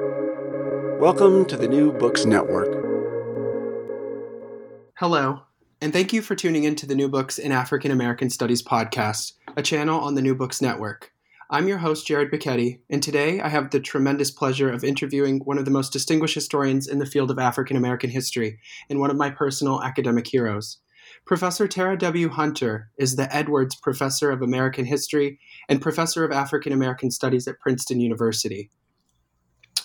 Welcome to the New Books Network. Hello, and thank you for tuning in to the New Books in African American Studies podcast, a channel on the New Books Network. I'm your host, Jared Bicchetti, and today I have the tremendous pleasure of interviewing one of the most distinguished historians in the field of African American history and one of my personal academic heroes. Professor Tera W. Hunter is the Edwards Professor of American History and Professor of African American Studies at Princeton University.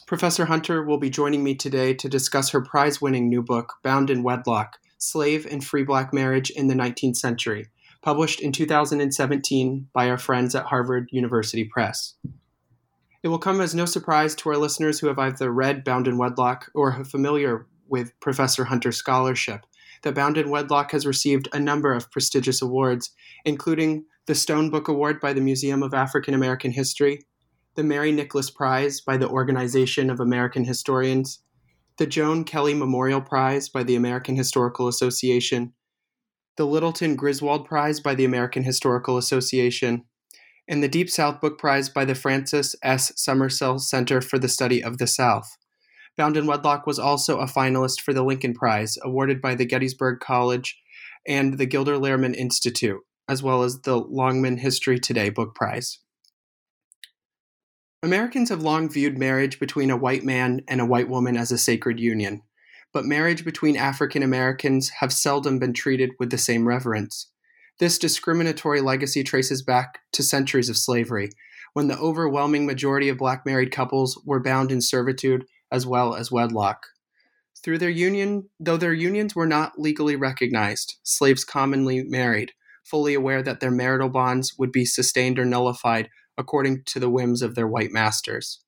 Professor Hunter will be joining me today to discuss her prize winning new book, Bound in Wedlock Slave and Free Black Marriage in the 19th Century, published in 2017 by our friends at Harvard University Press. It will come as no surprise to our listeners who have either read Bound in Wedlock or are familiar with Professor Hunter's scholarship that Bound in Wedlock has received a number of prestigious awards, including the Stone Book Award by the Museum of African American History, the Mary Nickliss Prize by the Organization of American Historians, the Joan Kelly Memorial Prize by the American Historical Association, the Littleton Griswold Prize by the American Historical Association, and the Deep South Book Prize by the Frances S. Summersell Center for the Study of the South. Bound in Wedlock was also a finalist for the Lincoln Prize, awarded by the Gettysburg College and the Gilder Lehrman Institute, as well as the Longman History Today Book Prize. Americans have long viewed marriage between a white man and a white woman as a sacred union, but marriage between African Americans have seldom been treated with the same reverence. This discriminatory legacy traces back to centuries of slavery, when the overwhelming majority of black married couples were bound in servitude as well as wedlock. Through their union, though their unions were not legally recognized, slaves commonly married, fully aware that their marital bonds would be sustained or nullified according to the whims of their white masters.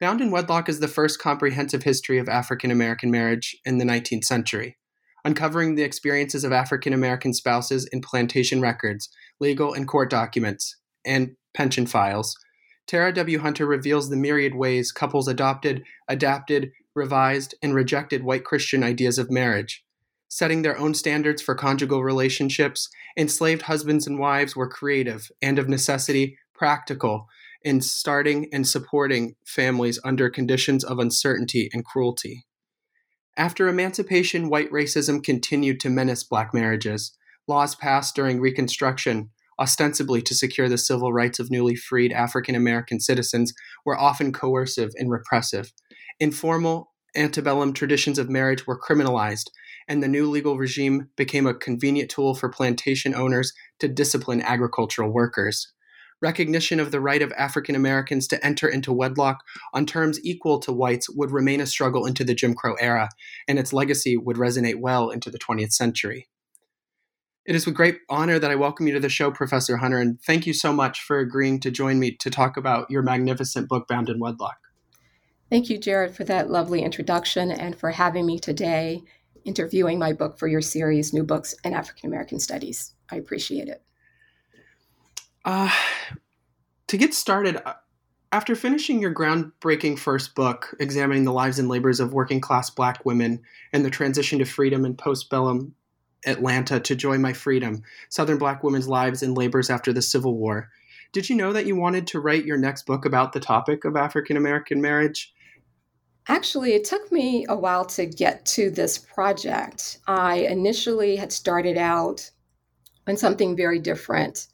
Bound in Wedlock is the first comprehensive history of African American marriage in the 19th century, uncovering the experiences of African American spouses in plantation records, legal and court documents, and pension files. Tera W. Hunter reveals the myriad ways couples adopted, adapted, revised, and rejected white Christian ideas of marriage. Setting their own standards for conjugal relationships, enslaved husbands and wives were creative and of necessity practical in starting and supporting families under conditions of uncertainty and cruelty. After emancipation, white racism continued to menace black marriages. Laws passed during Reconstruction, ostensibly to secure the civil rights of newly freed African American citizens, were often coercive and repressive. Informal antebellum traditions of marriage were criminalized, and the new legal regime became a convenient tool for plantation owners to discipline agricultural workers recognition of the right of African Americans to enter into wedlock on terms equal to whites would remain a struggle into the Jim Crow era, and its legacy would resonate well into the 20th century. It is with great honor that I welcome you to the show, Professor Hunter, and thank you so much for agreeing to join me to talk about your magnificent book, Bound in Wedlock. Thank you, Jared, for that lovely introduction and for having me today interviewing my book for your series, New Books in African American Studies. I appreciate it. Uh, to get started, uh, after finishing your groundbreaking first book, examining the lives and labors of working class black women and the transition to freedom in postbellum Atlanta to Joy My Freedom Southern Black Women's Lives and Labors After the Civil War, did you know that you wanted to write your next book about the topic of African American marriage? Actually, it took me a while to get to this project. I initially had started out on something very different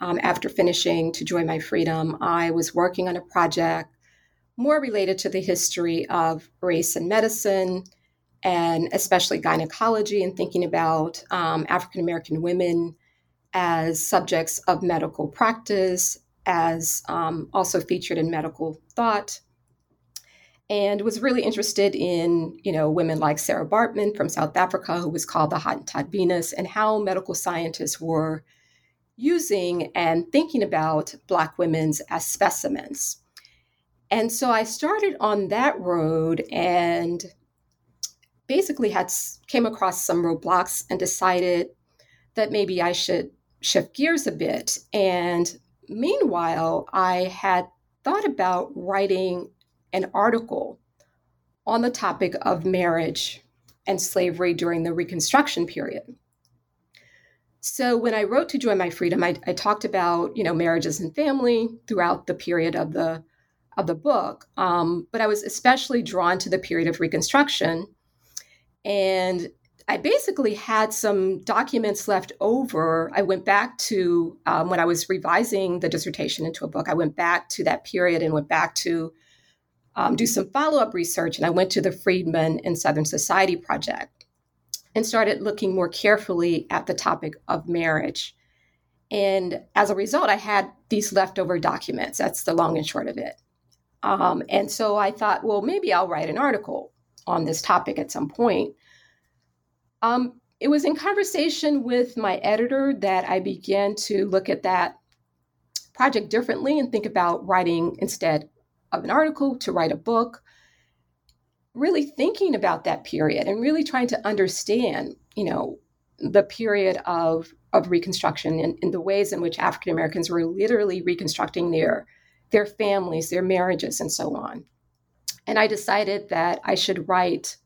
um, after finishing To Joy My Freedom, I was working on a project more related to the history of race and medicine, and especially gynecology, and thinking about um, African American women as subjects of medical practice, as um, also featured in medical thought and was really interested in you know women like sarah Baartman from south africa who was called the hottentot venus and how medical scientists were using and thinking about Black women's as specimens. And so I started on that road and basically had came across some roadblocks and decided that maybe I should shift gears a bit. And meanwhile, I had thought about writing an article on the topic of marriage and slavery during the Reconstruction period. So when I wrote to Join My Freedom, I, I talked about, you know, marriages and family throughout the period of the of the book. Um, but I was especially drawn to the period of Reconstruction. And I basically had some documents left over. I went back to um, when I was revising the dissertation into a book, I went back to that period and went back to um, do some follow up research. And I went to the Freedmen in Southern Society Project and started looking more carefully at the topic of marriage. And as a result, I had these leftover documents. That's the long and short of it. Um, and so I thought, well, maybe I'll write an article on this topic at some point. Um, it was in conversation with my editor that I began to look at that project differently and think about writing instead of an article to write a book. Really thinking about that period and really trying to understand, you know, the period of of Reconstruction and, and the ways in which African Americans were literally reconstructing their their families, their marriages, and so on. And I decided that I should write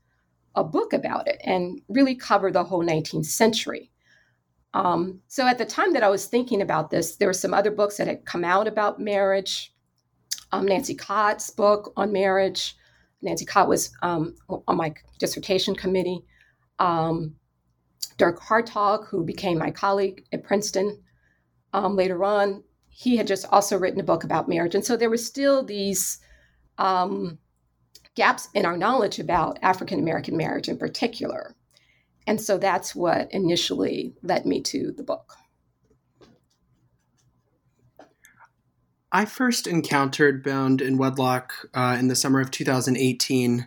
a book about it and really cover the whole 19th century. Um, so at the time that I was thinking about this, there were some other books that had come out about marriage. Um, Nancy Cott's book on marriage. Nancy Cott was um, on my dissertation committee. Um, Dirk Hartog, who became my colleague at Princeton um, later on, he had just also written a book about marriage. And so there were still these um, gaps in our knowledge about African American marriage in particular. And so that's what initially led me to the book. I first encountered Bound in Wedlock uh, in the summer of 2018 uh,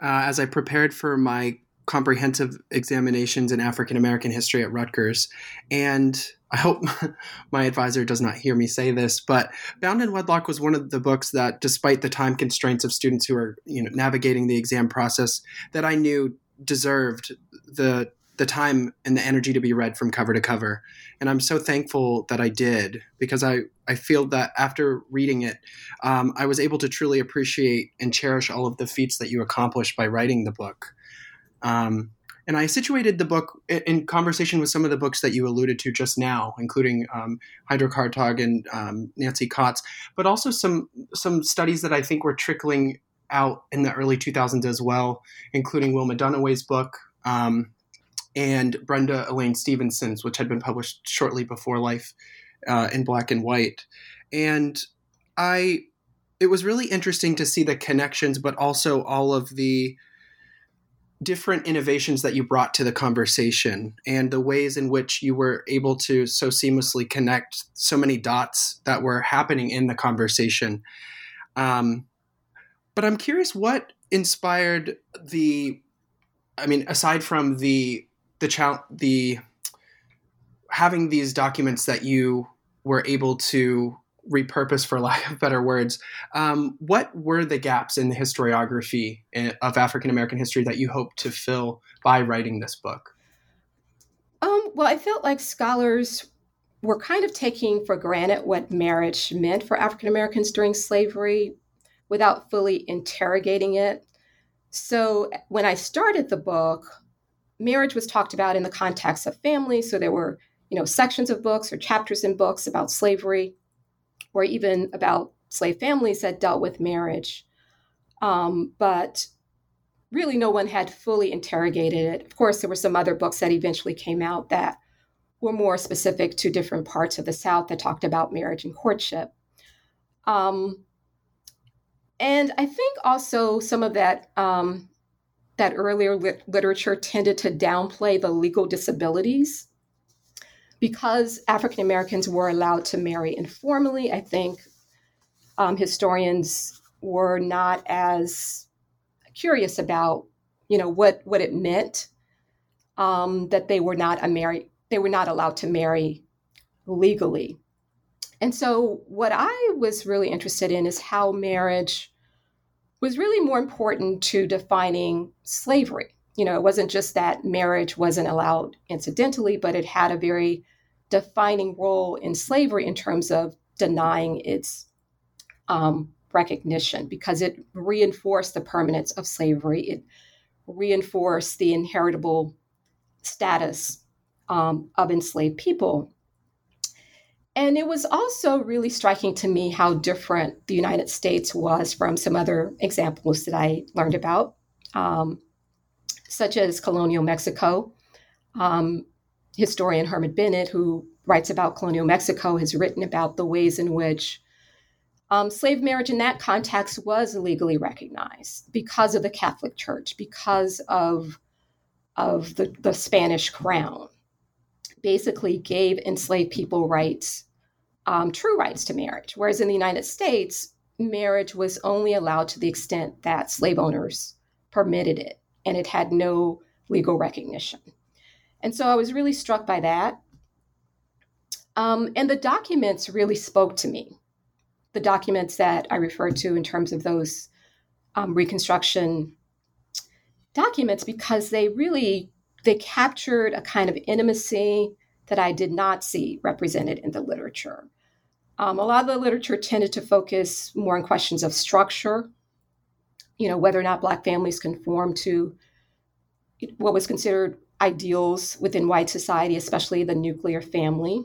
as I prepared for my comprehensive examinations in African American history at Rutgers. And I hope my advisor does not hear me say this, but Bound in Wedlock was one of the books that, despite the time constraints of students who are, you know, navigating the exam process, that I knew deserved the the time and the energy to be read from cover to cover. And I'm so thankful that I did because I, I feel that after reading it, um, I was able to truly appreciate and cherish all of the feats that you accomplished by writing the book. Um, and I situated the book in conversation with some of the books that you alluded to just now, including um, Hartog and um, Nancy Cott's, but also some some studies that I think were trickling out in the early 2000s as well, including Wilma Dunaway's book um, and Brenda Elaine Stevenson's, which had been published shortly before Life uh, in Black and White. And I, it was really interesting to see the connections, but also all of the different innovations that you brought to the conversation and the ways in which you were able to so seamlessly connect so many dots that were happening in the conversation. Um, but I'm curious what inspired the, I mean, aside from the the challenge, the having these documents that you were able to repurpose for lack of better words um, what were the gaps in the historiography eh, of african american history that you hope to fill by writing this book? Um, well i felt like scholars were kind of taking for granted what marriage meant for african americans during slavery without fully interrogating it. So when i started the book marriage was talked about in the context of family so there were you know sections of books or chapters in books about slavery or even about slave families that dealt with marriage. Um, but really, no one had fully interrogated it. Of course, there were some other books that eventually came out that were more specific to different parts of the South that talked about marriage and courtship. Um, and I think also some of that um, that earlier lit- literature tended to downplay the legal disabilities because African Americans were allowed to marry informally, I think um, historians were not as curious about, you know, what what it meant um, that they were not a marry they were not allowed to marry legally. And so, what I was really interested in is how marriage was really more important to defining slavery you know, it wasn't just that marriage wasn't allowed incidentally, but it had a very defining role in slavery in terms of denying its um, recognition because it reinforced the permanence of slavery. It reinforced the inheritable status um, of enslaved people. And it was also really striking to me how different the United States was from some other examples that I learned about, um, such as colonial Mexico. Um, historian Herman Bennett, who writes about colonial Mexico, has written about the ways in which um, slave marriage in that context was legally recognized because of the Catholic Church, because of, of the, the Spanish crown. Basically, gave enslaved people rights, um, true rights to marriage. Whereas in the United States, marriage was only allowed to the extent that slave owners permitted it, and it had no legal recognition. And so I was really struck by that. Um, and the documents really spoke to me the documents that I referred to in terms of those um, Reconstruction documents because they really they captured a kind of intimacy that I did not see represented in the literature. Um, a lot of the literature tended to focus more on questions of structure, you know, whether or not Black families conform to what was considered ideals within white society, especially the nuclear family.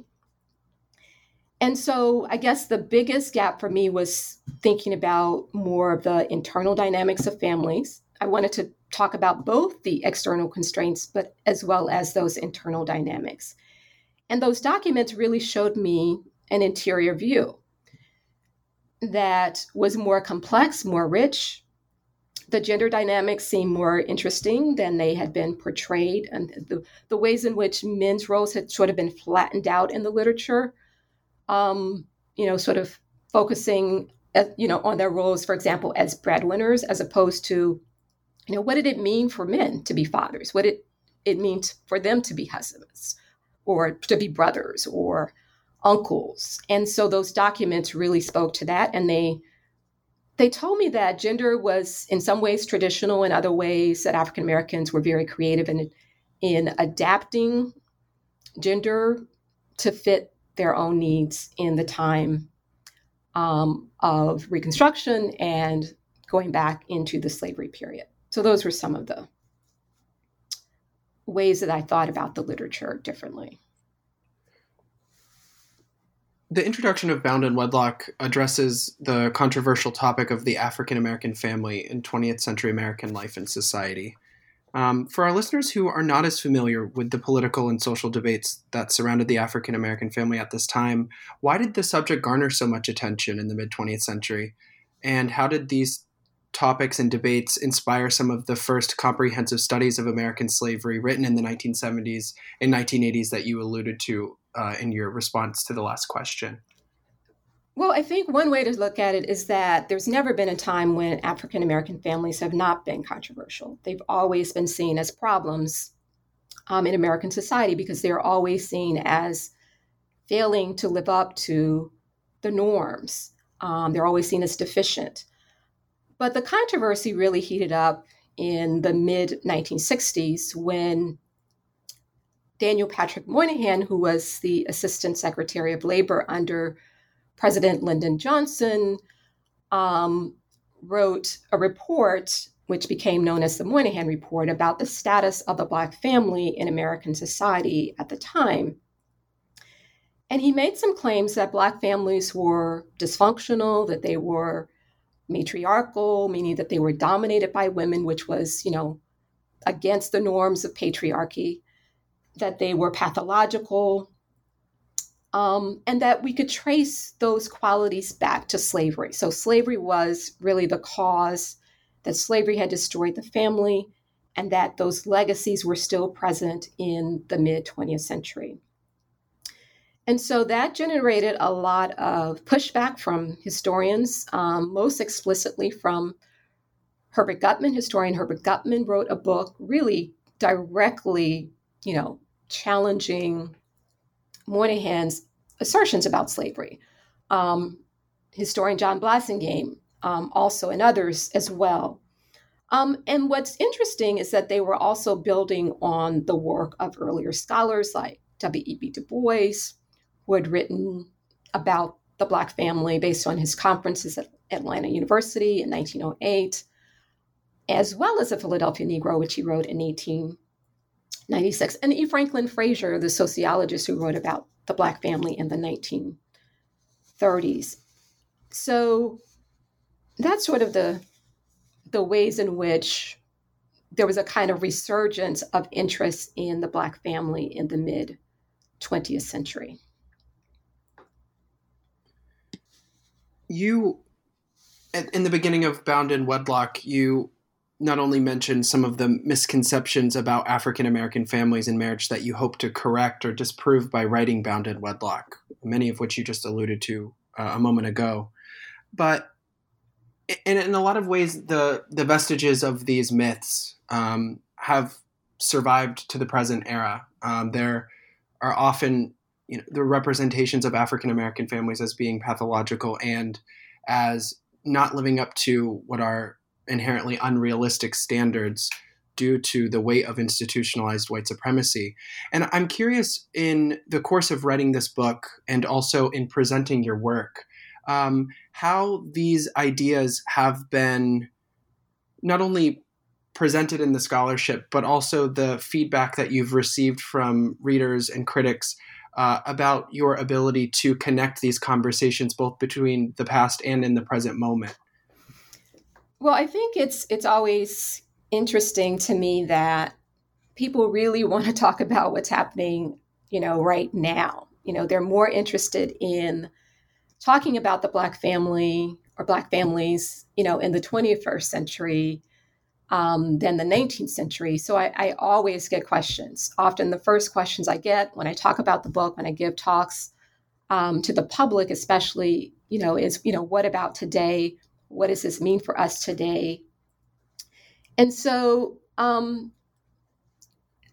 And so I guess the biggest gap for me was thinking about more of the internal dynamics of families. I wanted to talk about both the external constraints, but as well as those internal dynamics. And those documents really showed me an interior view that was more complex, more rich. The gender dynamics seemed more interesting than they had been portrayed, and the, the ways in which men's roles had sort of been flattened out in the literature um, you know, sort of focusing, at, you know, on their roles, for example, as breadwinners, as opposed to, you know, what did it mean for men to be fathers? What did it mean for them to be husbands, or to be brothers, or uncles? And so those documents really spoke to that, and they they told me that gender was in some ways traditional in other ways that african americans were very creative in in adapting gender to fit their own needs in the time um, of Reconstruction and going back into the slavery period. So, those were some of the ways that I thought about the literature differently. The introduction of Bound in Wedlock addresses the controversial topic of the African American family in 20th century American life and society. Um, for our listeners who are not as familiar with the political and social debates that surrounded the African American family at this time, why did the subject garner so much attention in the mid 20th century? And how did these topics and debates inspire some of the first comprehensive studies of American slavery written in the 1970s and 1980s that you alluded to uh, in your response to the last question? Well, I think one way to look at it is that there's never been a time when African American families have not been controversial. They've always been seen as problems um, in American society because they're always seen as failing to live up to the norms. Um, they're always seen as deficient. But the controversy really heated up in the mid 1960s when Daniel Patrick Moynihan, who was the Assistant Secretary of Labor under President Lyndon Johnson um, wrote a report, which became known as the Moynihan Report, about the status of the Black family in American society at the time. And he made some claims that Black families were dysfunctional, that they were matriarchal, meaning that they were dominated by women, which was, you know, against the norms of patriarchy, that they were pathological, um, and that we could trace those qualities back to slavery. So, slavery was really the cause that slavery had destroyed the family, and that those legacies were still present in the mid 20th century. And so that generated a lot of pushback from historians, um, most explicitly from Herbert Gutman. Historian Herbert Gutman wrote a book really directly, you know, challenging Moynihan's assertions about slavery. Um, historian John Blassingame, um, also, and others as well. Um, and what's interesting is that they were also building on the work of earlier scholars like W.E.B. Du Bois, who had written about the Black family based on his conferences at Atlanta University in 1908, as well as a Philadelphia Negro, which he wrote in 18 96. And E. Franklin Frazier, the sociologist who wrote about the Black family in the 1930s 30s. So that's sort of the the ways in which there was a kind of resurgence of interest in the Black family in the mid 20th century. You, in the beginning of Bound in Wedlock, you not only mentioned some of the misconceptions about African American families and marriage that you hope to correct or disprove by writing Bound in Wedlock, many of which you just alluded to uh, a moment ago, but in, in a lot of ways, the the vestiges of these myths um, have survived to the present era. Um, there are often you know, the representations of African American families as being pathological and as not living up to what are inherently unrealistic standards due to the weight of institutionalized white supremacy. And I'm curious in the course of writing this book and also in presenting your work, um, how these ideas have been not only presented in the scholarship, but also the feedback that you've received from readers and critics uh, about your ability to connect these conversations both between the past and in the present moment. Well, I think it's it's always interesting to me that people really want to talk about what's happening, you know, right now. You know, they're more interested in talking about the black family or black families, you know, in the 21st century um, than the 19th century. So I, I, always get questions. Often the first questions I get when I talk about the book, when I give talks um, to the public, especially, you know, is, you know, what about today? What does this mean for us today? And so um,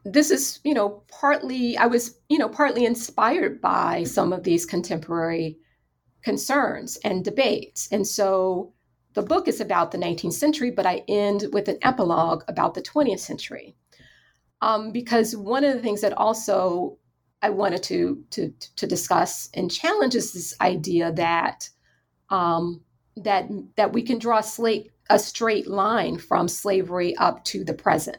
this is, you know, partly, I was, you know, partly inspired by some of these contemporary concerns and debates. And so the book is about the 19th century, but I end with an epilogue about the 20th century. Um, because one of the things that also I wanted to, to, to discuss and challenge is this idea that um, that that we can draw a, slate, a straight line from slavery up to the present.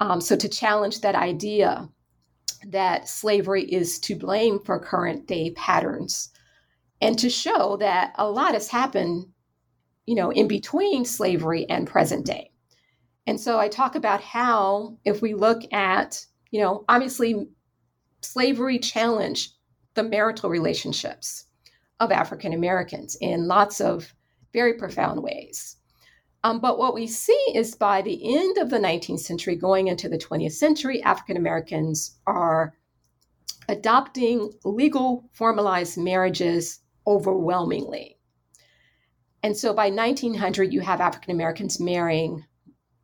Um, so to challenge that idea that slavery is to blame for current day patterns and to show that a lot has happened, you know, in between slavery and present day. And so I talk about how, if we look at, you know, obviously slavery challenged the marital relationships of African Americans in lots of very profound ways. Um, but what we see is by the end of the 19th century, going into the 20th century, African Americans are adopting legal formalized marriages overwhelmingly. And so by 1900, you have African Americans marrying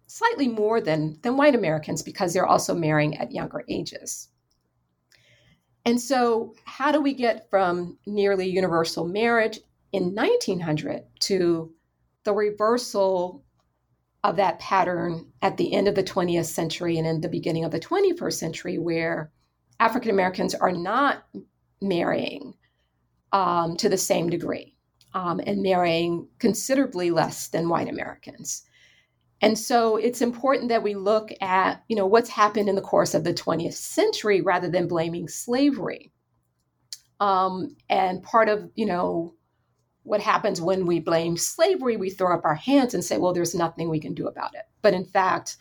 slightly more than, than white Americans because they're also marrying at younger ages. And so, how do we get from nearly universal marriage in 1900 to the reversal of that pattern at the end of the 20th century and in the beginning of the 21st century, where African Americans are not marrying um, to the same degree um, and marrying considerably less than white Americans. And so it's important that we look at, you know, what's happened in the course of the 20th century rather than blaming slavery. Um, and part of, you know, what happens when we blame slavery, we throw up our hands and say, well, there's nothing we can do about it. But in fact,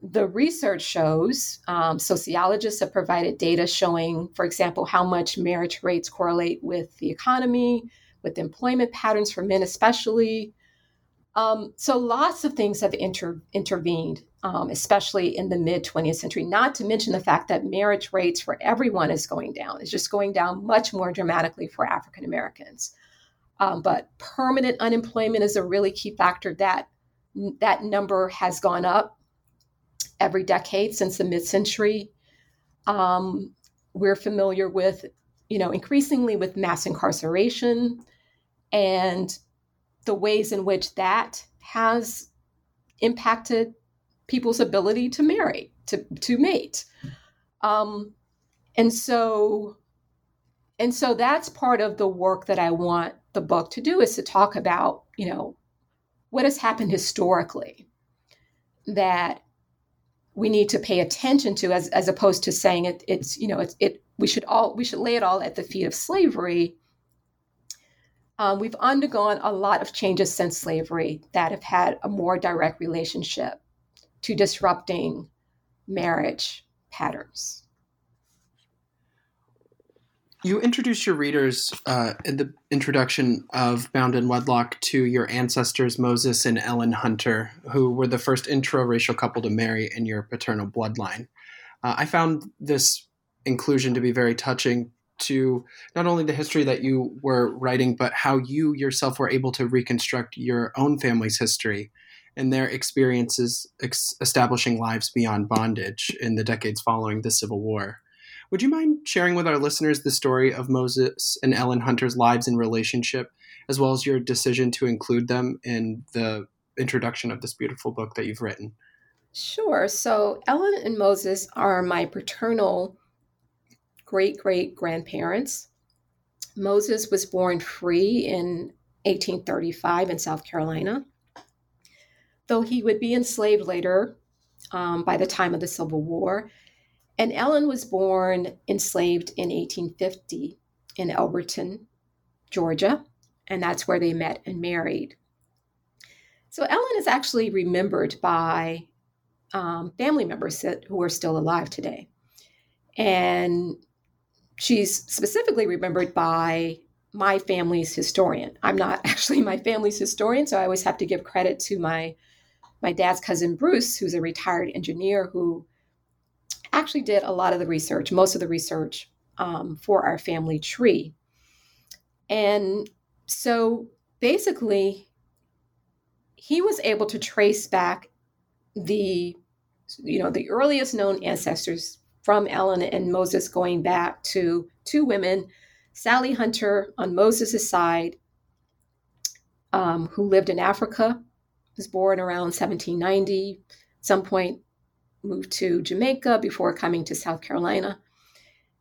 the research shows, um, sociologists have provided data showing, for example, how much marriage rates correlate with the economy, with employment patterns for men, especially. Um, so lots of things have inter- intervened, um, especially in the mid 20th century. Not to mention the fact that marriage rates for everyone is going down. It's just going down much more dramatically for African Americans. Um, but permanent unemployment is a really key factor. That that number has gone up every decade since the mid-century. Um, we're familiar with, you know, increasingly with mass incarceration and the ways in which that has impacted people's ability to marry, to to mate. Um, and so and so that's part of the work that I want the book to do is to talk about, you know, what has happened historically that we need to pay attention to as, as opposed to saying it, it's you know it's, it we should all we should lay it all at the feet of slavery Um, we've undergone a lot of changes since slavery that have had a more direct relationship to disrupting marriage patterns. You introduce your readers uh, in the introduction of Bound in Wedlock to your ancestors, Moses and Ellen Hunter, who were the first intraracial couple to marry in your paternal bloodline. Uh, I found this inclusion to be very touching to not only the history that you were writing, but how you yourself were able to reconstruct your own family's history and their experiences ex- establishing lives beyond bondage in the decades following the Civil War. Would you mind sharing with our listeners the story of Moses and Ellen Hunter's lives and relationship, as well as your decision to include them in the introduction of this beautiful book that you've written? Sure. So, Ellen and Moses are my paternal great great grandparents. Moses was born free in 1835 in South Carolina. Though he would be enslaved later um, by the time of the Civil War, and Ellen was born enslaved in 1850 in Elberton, Georgia, and that's where they met and married. So Ellen is actually remembered by um, family members that, who are still alive today. And she's specifically remembered by my family's historian. I'm not actually my family's historian, so I always have to give credit to my my dad's cousin Bruce, who's a retired engineer who actually did a lot of the research, most of the research um, for our family tree. And so basically, he was able to trace back the, you know, the earliest known ancestors from Ellen and Moses going back to two women, Sally Hunter on Moses' side, um, who lived in Africa, was born around 1790, at some point moved to Jamaica before coming to South Carolina.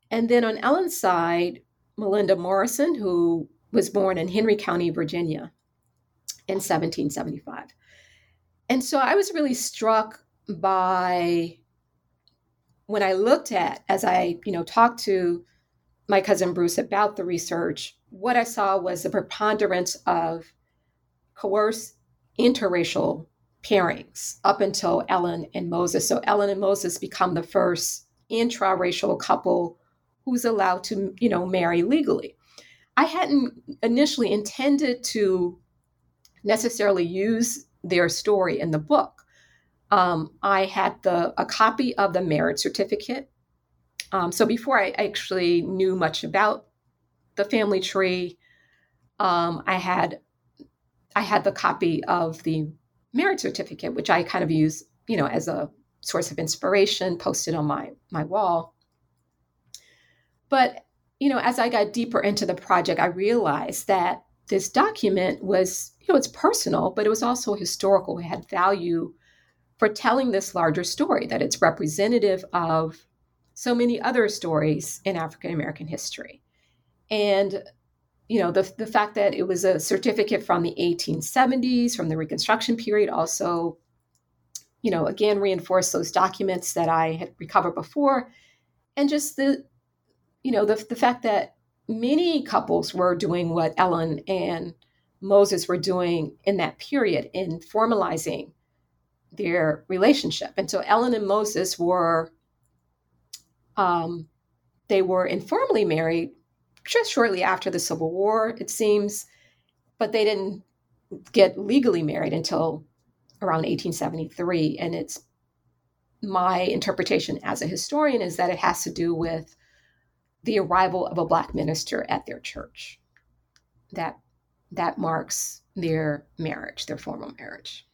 And then on Ellen's side, Melinda Morrison, who was born in Henry County, Virginia in 1775. And so I was really struck by when I looked at, as I, you know, talked to my cousin Bruce about the research, what I saw was the preponderance of coerced interracial pairings up until Ellen and Moses. So Ellen and Moses become the first intraracial couple who's allowed to, you know, marry legally. I hadn't initially intended to necessarily use their story in the book. Um, I had the a copy of the marriage certificate. Um, so before I actually knew much about the family tree, um, I had I had the copy of the marriage certificate, which I kind of use, you know, as a source of inspiration, posted on my my wall. But you know, as I got deeper into the project, I realized that this document was, you know, it's personal, but it was also historical. It had value for telling this larger story, that it's representative of so many other stories in African American history. And you know, the, the fact that it was a certificate from the 1870s, from the Reconstruction period, also, you know, again, reinforced those documents that I had recovered before. And just the, you know, the, the fact that many couples were doing what Ellen and Moses were doing in that period in formalizing their relationship. And so Ellen and Moses were, um, they were informally married just shortly after the Civil War, it seems, but they didn't get legally married until around 1873. And it's my interpretation as a historian is that it has to do with the arrival of a black minister at their church. That that marks their marriage, their formal marriage.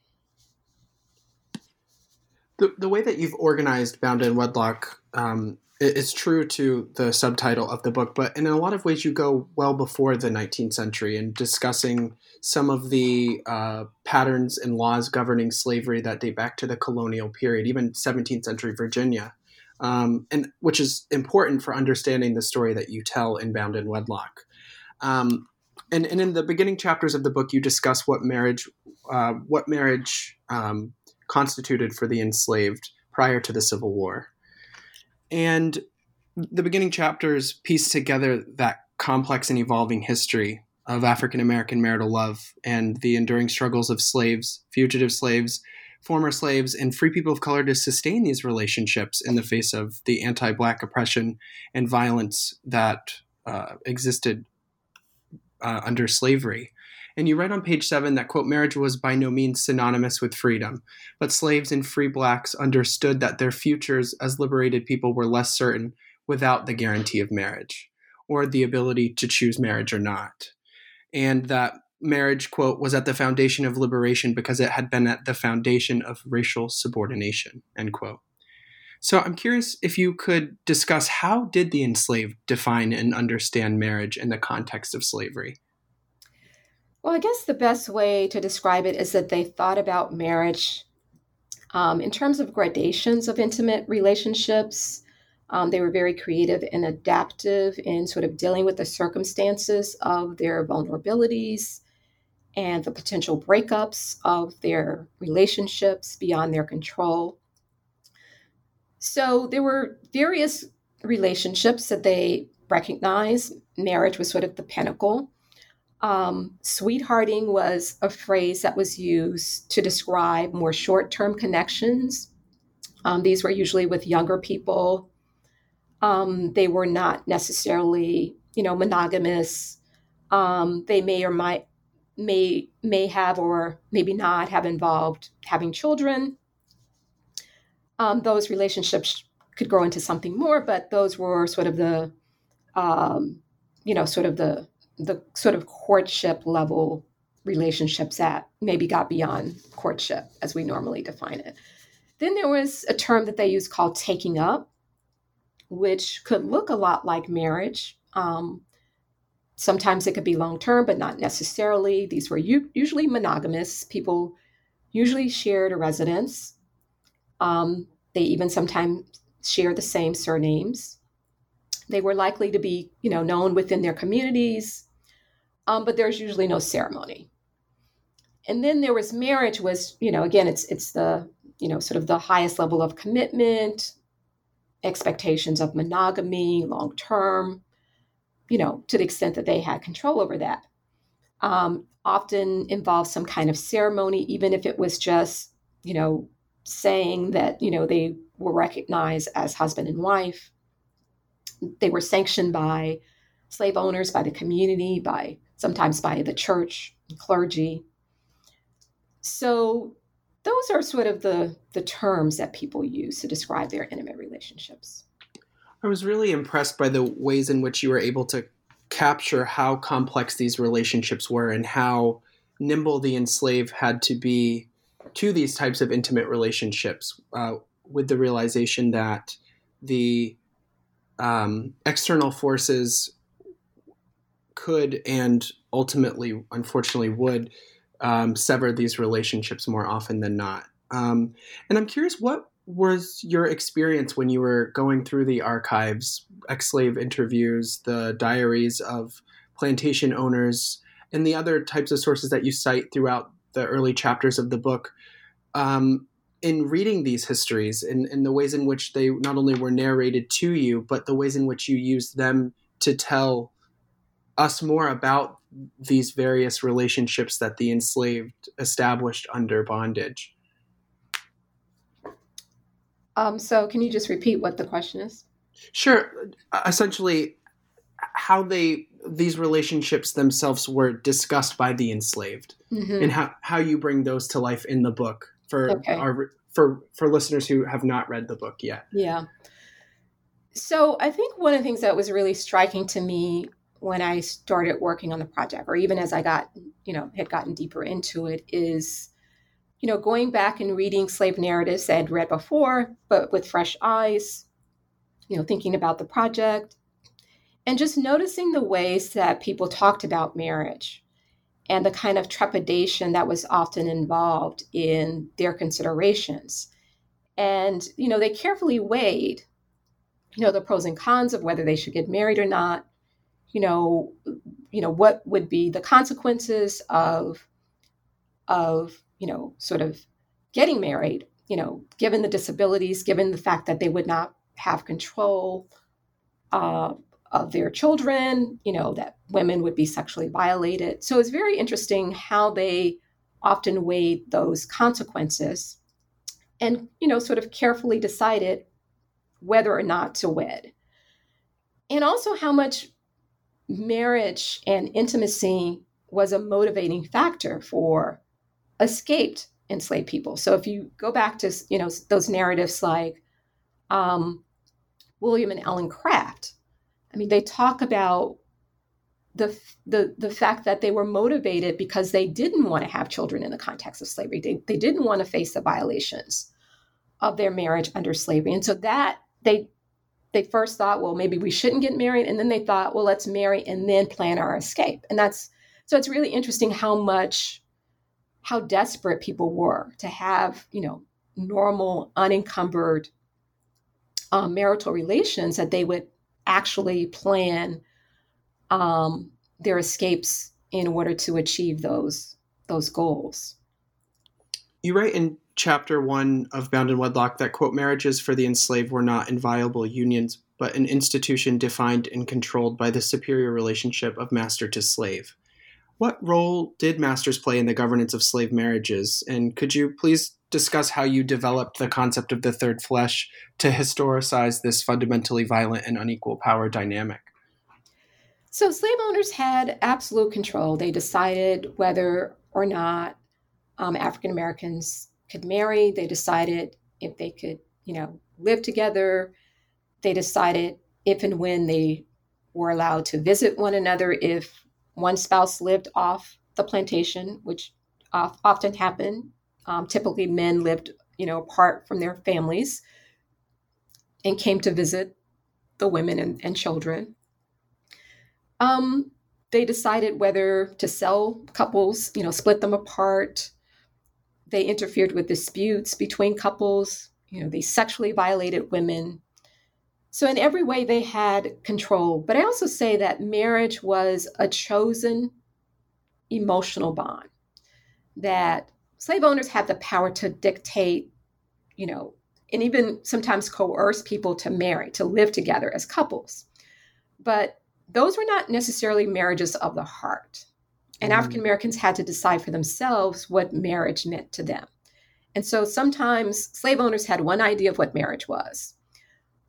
The, way that you've organized Bound in Wedlock um, it's true to the subtitle of the book, but in a lot of ways, you go well before the 19th century in discussing some of the uh, patterns and laws governing slavery that date back to the colonial period, even 17th century Virginia, um, and which is important for understanding the story that you tell in Bound in Wedlock. Um, and, and in the beginning chapters of the book, you discuss what marriage, uh, what marriage um, constituted for the enslaved prior to the Civil War. And the beginning chapters piece together that complex and evolving history of African American marital love and the enduring struggles of slaves, fugitive slaves, former slaves, and free people of color to sustain these relationships in the face of the anti Black oppression and violence that uh, existed uh, under slavery. And you write on page seven that, quote, marriage was by no means synonymous with freedom, but slaves and free blacks understood that their futures as liberated people were less certain without the guarantee of marriage or the ability to choose marriage or not. And that marriage, quote, was at the foundation of liberation because it had been at the foundation of racial subordination, end quote. So I'm curious if you could discuss how did the enslaved define and understand marriage in the context of slavery? Well, I guess the best way to describe it is that they thought about marriage um, in terms of gradations of intimate relationships. Um, they were very creative and adaptive in sort of dealing with the circumstances of their vulnerabilities and the potential breakups of their relationships beyond their control. So there were various relationships that they recognized. Marriage was sort of the pinnacle. Um, sweethearting was a phrase that was used to describe more short term connections. Um, these were usually with younger people. Um, they were not necessarily, you know, monogamous. Um, they may or might may may have or maybe not have involved having children. Um, those relationships could grow into something more, but those were sort of the, um, you know, sort of the the sort of courtship level relationships that maybe got beyond courtship as we normally define it. Then there was a term that they used called taking up, which could look a lot like marriage. Um, sometimes it could be long term, but not necessarily. These were u- usually monogamous. People usually shared a residence. Um, they even sometimes share the same surnames. They were likely to be, you know, known within their communities um, but there's usually no ceremony. And then there was marriage was, you know, again, it's it's the, you know, sort of the highest level of commitment, expectations of monogamy, long term, you know, to the extent that they had control over that. Um, often involved some kind of ceremony, even if it was just, you know, saying that, you know, they were recognized as husband and wife. They were sanctioned by slave owners, by the community, by sometimes by the church clergy. So those are sort of the the terms that people use to describe their intimate relationships. I was really impressed by the ways in which you were able to capture how complex these relationships were and how nimble the enslaved had to be to these types of intimate relationships uh, with the realization that the um, external forces could and ultimately, unfortunately, would um, sever these relationships more often than not. Um, and I'm curious, what was your experience when you were going through the archives, ex slave interviews, the diaries of plantation owners, and the other types of sources that you cite throughout the early chapters of the book? Um, in reading these histories and, and the ways in which they not only were narrated to you, but the ways in which you used them to tell us more about these various relationships that the enslaved established under bondage. Um, so, can you just repeat what the question is? Sure. Essentially, how they these relationships themselves were discussed by the enslaved, mm-hmm. and how how you bring those to life in the book for okay. our for for listeners who have not read the book yet. Yeah. So, I think one of the things that was really striking to me when I started working on the project, or even as I got, you know, had gotten deeper into it, is, you know, going back and reading slave narratives I had read before, but with fresh eyes, you know, thinking about the project, and just noticing the ways that people talked about marriage and the kind of trepidation that was often involved in their considerations. And, you know, they carefully weighed, you know, the pros and cons of whether they should get married or not you know, you know, what would be the consequences of of, you know, sort of getting married, you know, given the disabilities, given the fact that they would not have control uh, of their children, you know, that women would be sexually violated. So it's very interesting how they often weighed those consequences and, you know, sort of carefully decided whether or not to wed. And also how much marriage and intimacy was a motivating factor for escaped enslaved people. So if you go back to, you know, those narratives like um, William and Ellen Craft, I mean, they talk about the, the, the fact that they were motivated because they didn't want to have children in the context of slavery. They, they didn't want to face the violations of their marriage under slavery. And so that they they first thought, well, maybe we shouldn't get married. And then they thought, well, let's marry and then plan our escape. And that's so it's really interesting how much how desperate people were to have, you know, normal, unencumbered um, marital relations that they would actually plan um, their escapes in order to achieve those those goals. You write in chapter one of Bound in Wedlock that quote marriages for the enslaved were not inviolable unions, but an institution defined and controlled by the superior relationship of master to slave. What role did masters play in the governance of slave marriages? And could you please discuss how you developed the concept of the third flesh to historicize this fundamentally violent and unequal power dynamic? So, slave owners had absolute control. They decided whether or not um, African Americans could marry. They decided if they could, you know, live together. They decided if and when they were allowed to visit one another if one spouse lived off the plantation, which often happened. Um, typically, men lived, you know, apart from their families and came to visit the women and, and children. Um, they decided whether to sell couples, you know, split them apart. They interfered with disputes between couples. You know, they sexually violated women. So, in every way, they had control. But I also say that marriage was a chosen emotional bond, that slave owners had the power to dictate, you know, and even sometimes coerce people to marry, to live together as couples. But those were not necessarily marriages of the heart. And mm. African Americans had to decide for themselves what marriage meant to them. And so sometimes slave owners had one idea of what marriage was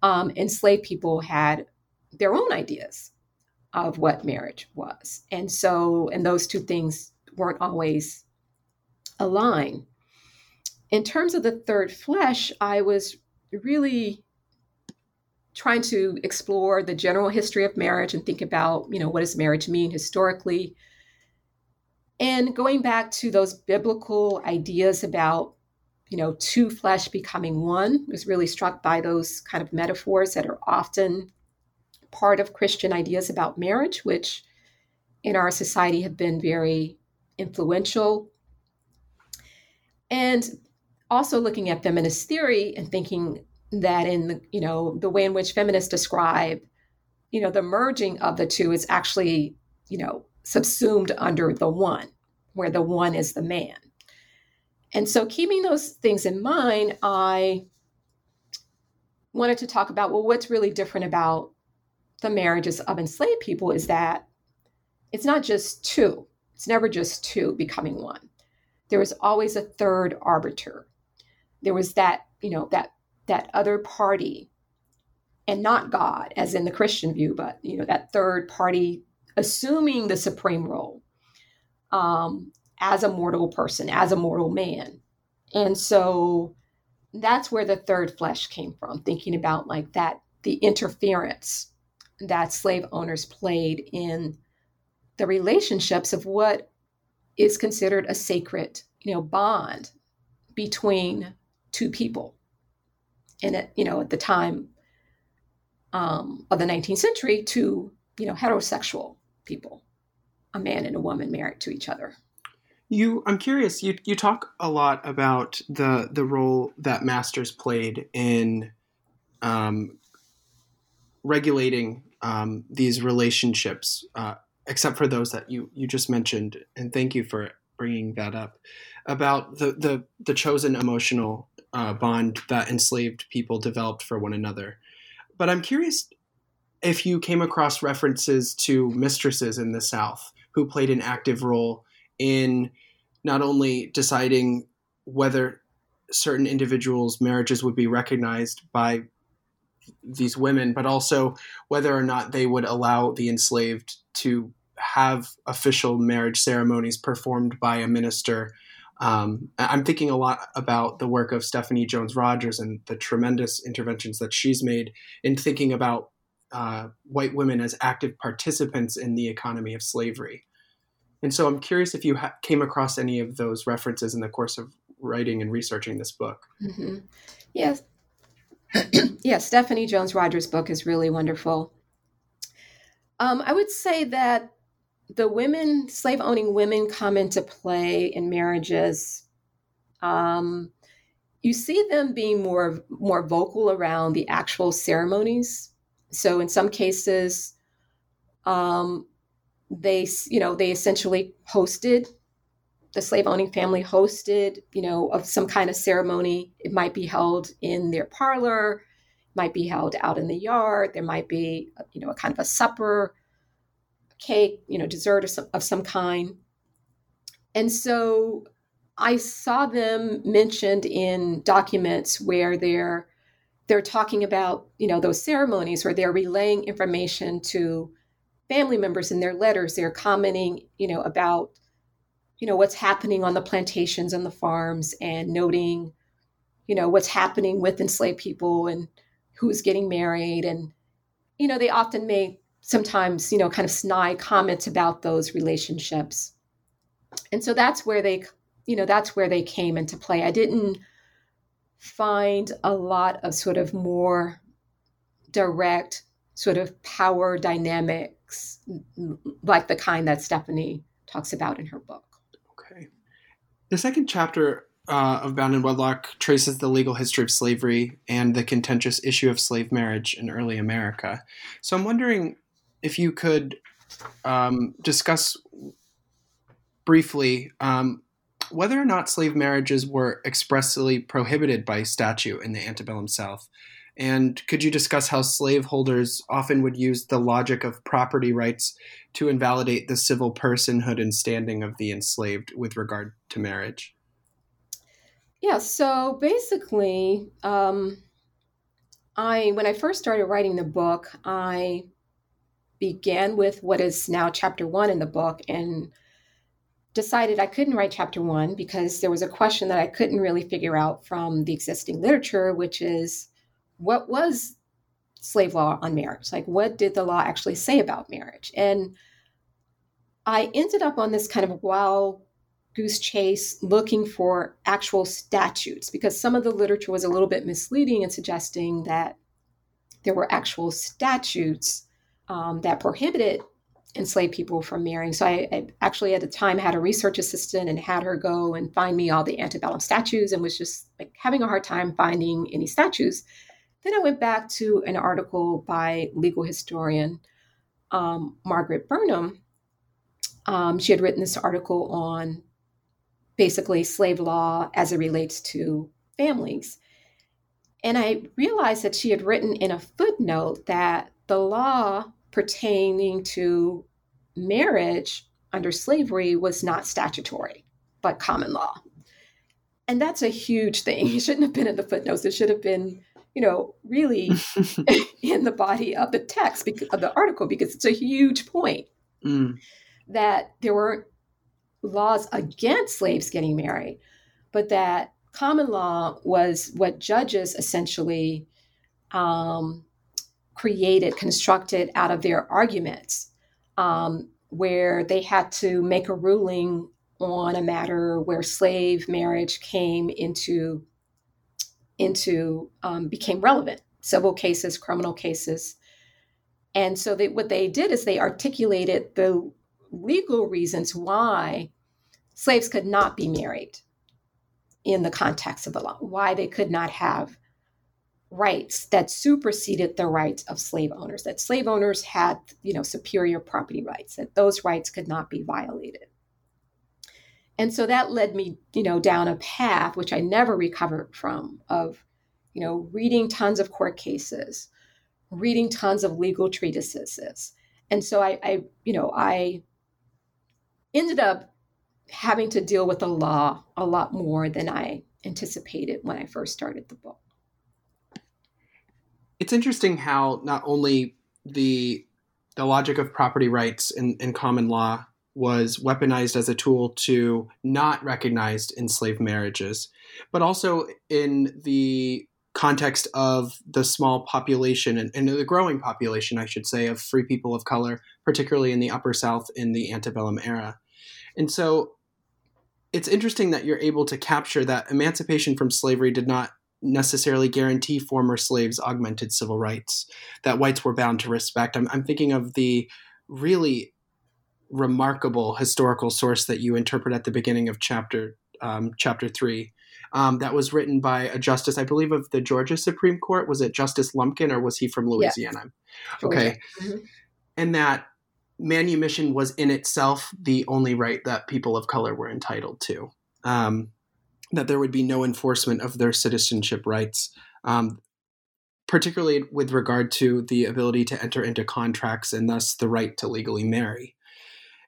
um, enslaved people had their own ideas of what marriage was. And so, and those two things weren't always aligned. In terms of the third flesh, I was really trying to explore the general history of marriage and think about, you know, what does marriage mean historically? And going back to those biblical ideas about you know, two flesh becoming one. was really struck by those kind of metaphors that are often part of Christian ideas about marriage, which in our society have been very influential. And also looking at feminist theory and thinking that in the, you know, the way in which feminists describe, you know, the merging of the two is actually, you know, subsumed under the one, where the one is the man. And so, keeping those things in mind, I wanted to talk about well, what's really different about the marriages of enslaved people is that it's not just two, it's never just two becoming one. There was always a third arbiter. There was that, you know, that that other party and not God, as in the Christian view, but you know, that third party assuming the supreme role. Um, as a mortal person, as a mortal man. And so that's where the third flesh came from, thinking about like that, the interference that slave owners played in the relationships of what is considered a sacred, you know, bond between two people. And at, you know, at the time um, of the 19th century, two, you know, heterosexual people, a man and a woman married to each other. You, I'm curious. You you talk a lot about the the role that masters played in um, regulating um, these relationships, uh, except for those that you you just mentioned. And thank you for bringing that up about the the the chosen emotional uh, bond that enslaved people developed for one another. But I'm curious if you came across references to mistresses in the South who played an active role in not only deciding whether certain individuals' marriages would be recognized by these women, but also whether or not they would allow the enslaved to have official marriage ceremonies performed by a minister. Um, I'm thinking a lot about the work of Stephanie Jones Rogers and the tremendous interventions that she's made in thinking about uh, white women as active participants in the economy of slavery. And so I'm curious if you ha- came across any of those references in the course of writing and researching this book. Mm-hmm. Yes. yes, Stephanie Jones Rogers' book is really wonderful. Um, I would say that the women, slave owning women, come into play in marriages. Um, you see them being more more vocal around the actual ceremonies. So in some cases, um, they you know they essentially hosted the slave owning family hosted you know of some kind of ceremony. It might be held in their parlor might be held out in the yard there might be you know a kind of a supper cake you know dessert of some, of some kind. And so i saw them mentioned in documents where they're they're talking about you know those ceremonies where they're relaying information to family members in their letters. They're commenting you know about you know what's happening on the plantations and the farms and noting you know what's happening with enslaved people and who's getting married. And you know they often make sometimes you know kind of snide comments about those relationships. And so that's where they you know that's where they came into play. I didn't find a lot of sort of more direct sort of power dynamics like the kind that Stephanie talks about in her book. Okay. The second chapter uh, of Bound in Wedlock traces the legal history of slavery and the contentious issue of slave marriage in early America. So I'm wondering if you could um, discuss briefly um, whether or not slave marriages were expressly prohibited by statute in the antebellum South and could you discuss how slaveholders often would use the logic of property rights to invalidate the civil personhood and standing of the enslaved with regard to marriage? Yeah, so basically, um, I when I first started writing the book, I began with what is now chapter one in the book and decided I couldn't write chapter one because there was a question that I couldn't really figure out from the existing literature, which is what was slave law on marriage? Like, what did the law actually say about marriage? And I ended up on this kind of wild goose chase looking for actual statutes because some of the literature was a little bit misleading in suggesting that there were actual statutes um, that prohibited enslaved people from marrying. So I, I, actually at the time had a research assistant and had her go and find me all the antebellum statues and was just like having a hard time finding any statues. then I went back to an article by legal historian um, Margaret Burnham. Um, she had written this article on basically slave law as it relates to families. And I realized that she had written in a footnote that the law pertaining to marriage under slavery was not statutory, but common law. And that's a huge thing. It shouldn't have been in the footnotes. It should have been you know, really in the body of the text because, of the article because it's a huge point mm. that there weren't laws against slaves getting married, but that common law was what judges essentially um, created, constructed out of their arguments, um, where they had to make a ruling on a matter where slave marriage came into into um, became relevant civil cases criminal cases. And so they, what they did is they articulated the legal reasons why slaves could not be married in the context of the law why they could not have rights that superseded the rights of slave owners that slave owners had you know superior property rights that those rights could not be violated and so that led me you know down a path which i never recovered from of you know reading tons of court cases reading tons of legal treatises. And so I, I you know, I ended up having to deal with the law a lot more than I anticipated when I first started the book. It's interesting how not only the the logic of property rights in, in common law was weaponized as a tool to not recognize enslaved marriages, but also in the context of the small population and, and, the growing population, I should say, of free people of color, particularly in the Upper South in the antebellum era. And so it's interesting that you're able to capture that emancipation from slavery did not necessarily guarantee former slaves augmented civil rights that whites were bound to respect. I'm, I'm thinking of the really remarkable historical source that you interpret at the beginning of chapter um, chapter three. Um, that was written by a justice, I believe, of the Georgia Supreme Court. Was it Justice Lumpkin or was he from Louisiana? Yeah. Okay. Mm-hmm. And that manumission was in itself the only right that people of color were entitled to. Um, that there would be no enforcement of their citizenship rights, um, particularly with regard to the ability to enter into contracts and thus the right to legally marry.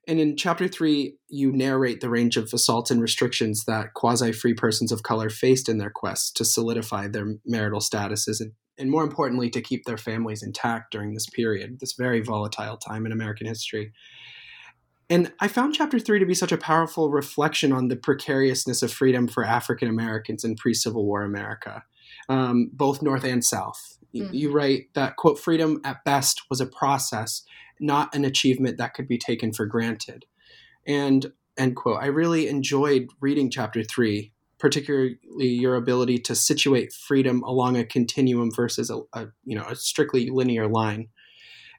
And in chapter three, you narrate the range of assaults and restrictions that quasi free persons of color faced in their quest to solidify their marital statuses and, and, more importantly, to keep their families intact during this period, this very volatile time in American history. And I found chapter three to be such a powerful reflection on the precariousness of freedom for African Americans in pre Civil War America, um, both North and South. Mm-hmm. You write that, quote, freedom at best was a process, not an achievement that could be taken for granted. And, end quote. I really enjoyed reading chapter three, particularly your ability to situate freedom along a continuum versus a, a you know, a strictly linear line.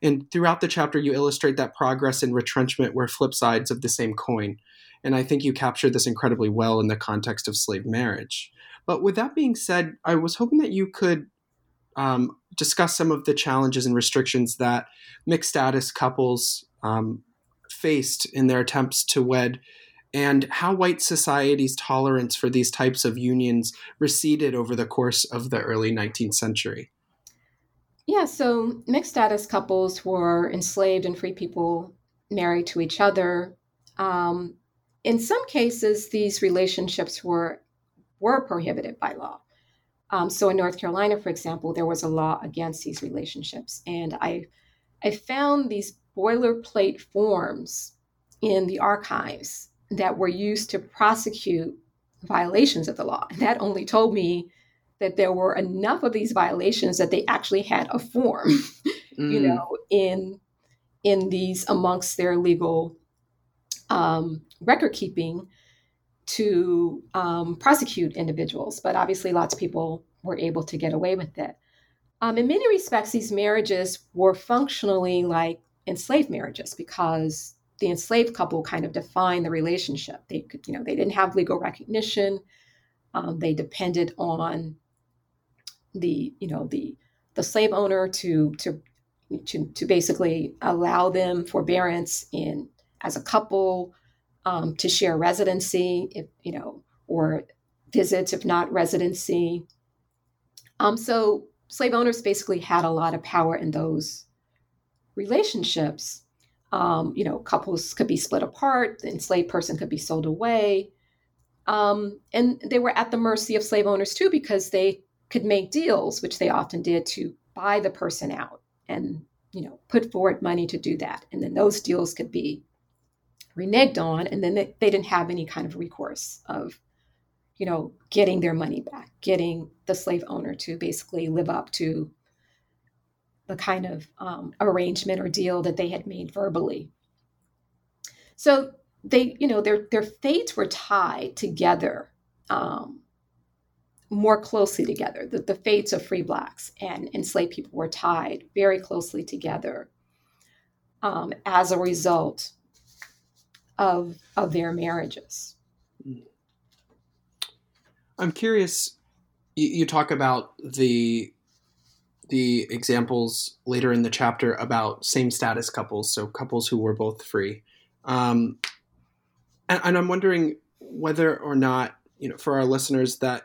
And throughout the chapter, you illustrate that progress and retrenchment were flip sides of the same coin. And I think you captured this incredibly well in the context of slave marriage. But with that being said, I was hoping that you could um, discuss some of the challenges and restrictions that mixed status couples um, faced in their attempts to wed and how white society's tolerance for these types of unions receded over the course of the early 19th century. Yeah, so mixed status couples were enslaved and free people married to each other. Um, in some cases, these relationships were were prohibited by law. Um, so in North Carolina, for example, there was a law against these relationships, and I I found these boilerplate forms in the archives that were used to prosecute violations of the law. And that only told me that there were enough of these violations that they actually had a form, mm. you know, in in these amongst their legal um, record keeping to um, prosecute individuals. But obviously, lots of people were able to get away with it. Um, in many respects, these marriages were functionally like enslaved marriages because the enslaved couple kind of defined the relationship. They could, you know, they didn't have legal recognition. Um, they depended on the you know the the slave owner to to to, to basically allow them forbearance in as a couple um, to share residency if you know or visits if not residency. Um, so slave owners basically had a lot of power in those relationships. Um, you know couples could be split apart the enslaved person could be sold away. Um, and they were at the mercy of slave owners too because they could make deals, which they often did, to buy the person out and you know put forward money to do that, and then those deals could be reneged on, and then they, they didn't have any kind of recourse of you know getting their money back, getting the slave owner to basically live up to the kind of um, arrangement or deal that they had made verbally. So they, you know, their their fates were tied together um, more closely together. The, the fates of free blacks and enslaved people were tied very closely together um, as a result of of their marriages. I'm curious. You, you talk about the the examples later in the chapter about same status couples, so couples who were both free. Um, and, and I'm wondering whether or not you know for our listeners that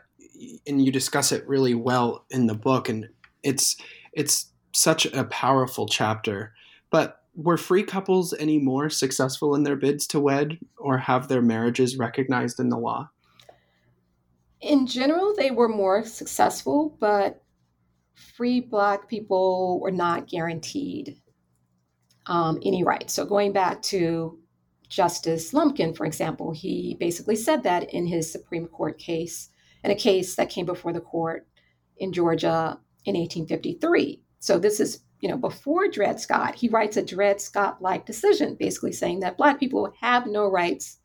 and you discuss it really well in the book and it's it's such a powerful chapter. But were free couples any more successful in their bids to wed or have their marriages recognized in the law? In general, they were more successful, but free Black people were not guaranteed um, any rights. So, going back to Justice Lumpkin, for example, he basically said that in his Supreme Court case, in a case that came before the court in Georgia in 1853. So, this is you know, before Dred Scott, he writes a Dred Scott like decision, basically saying that Black people have no rights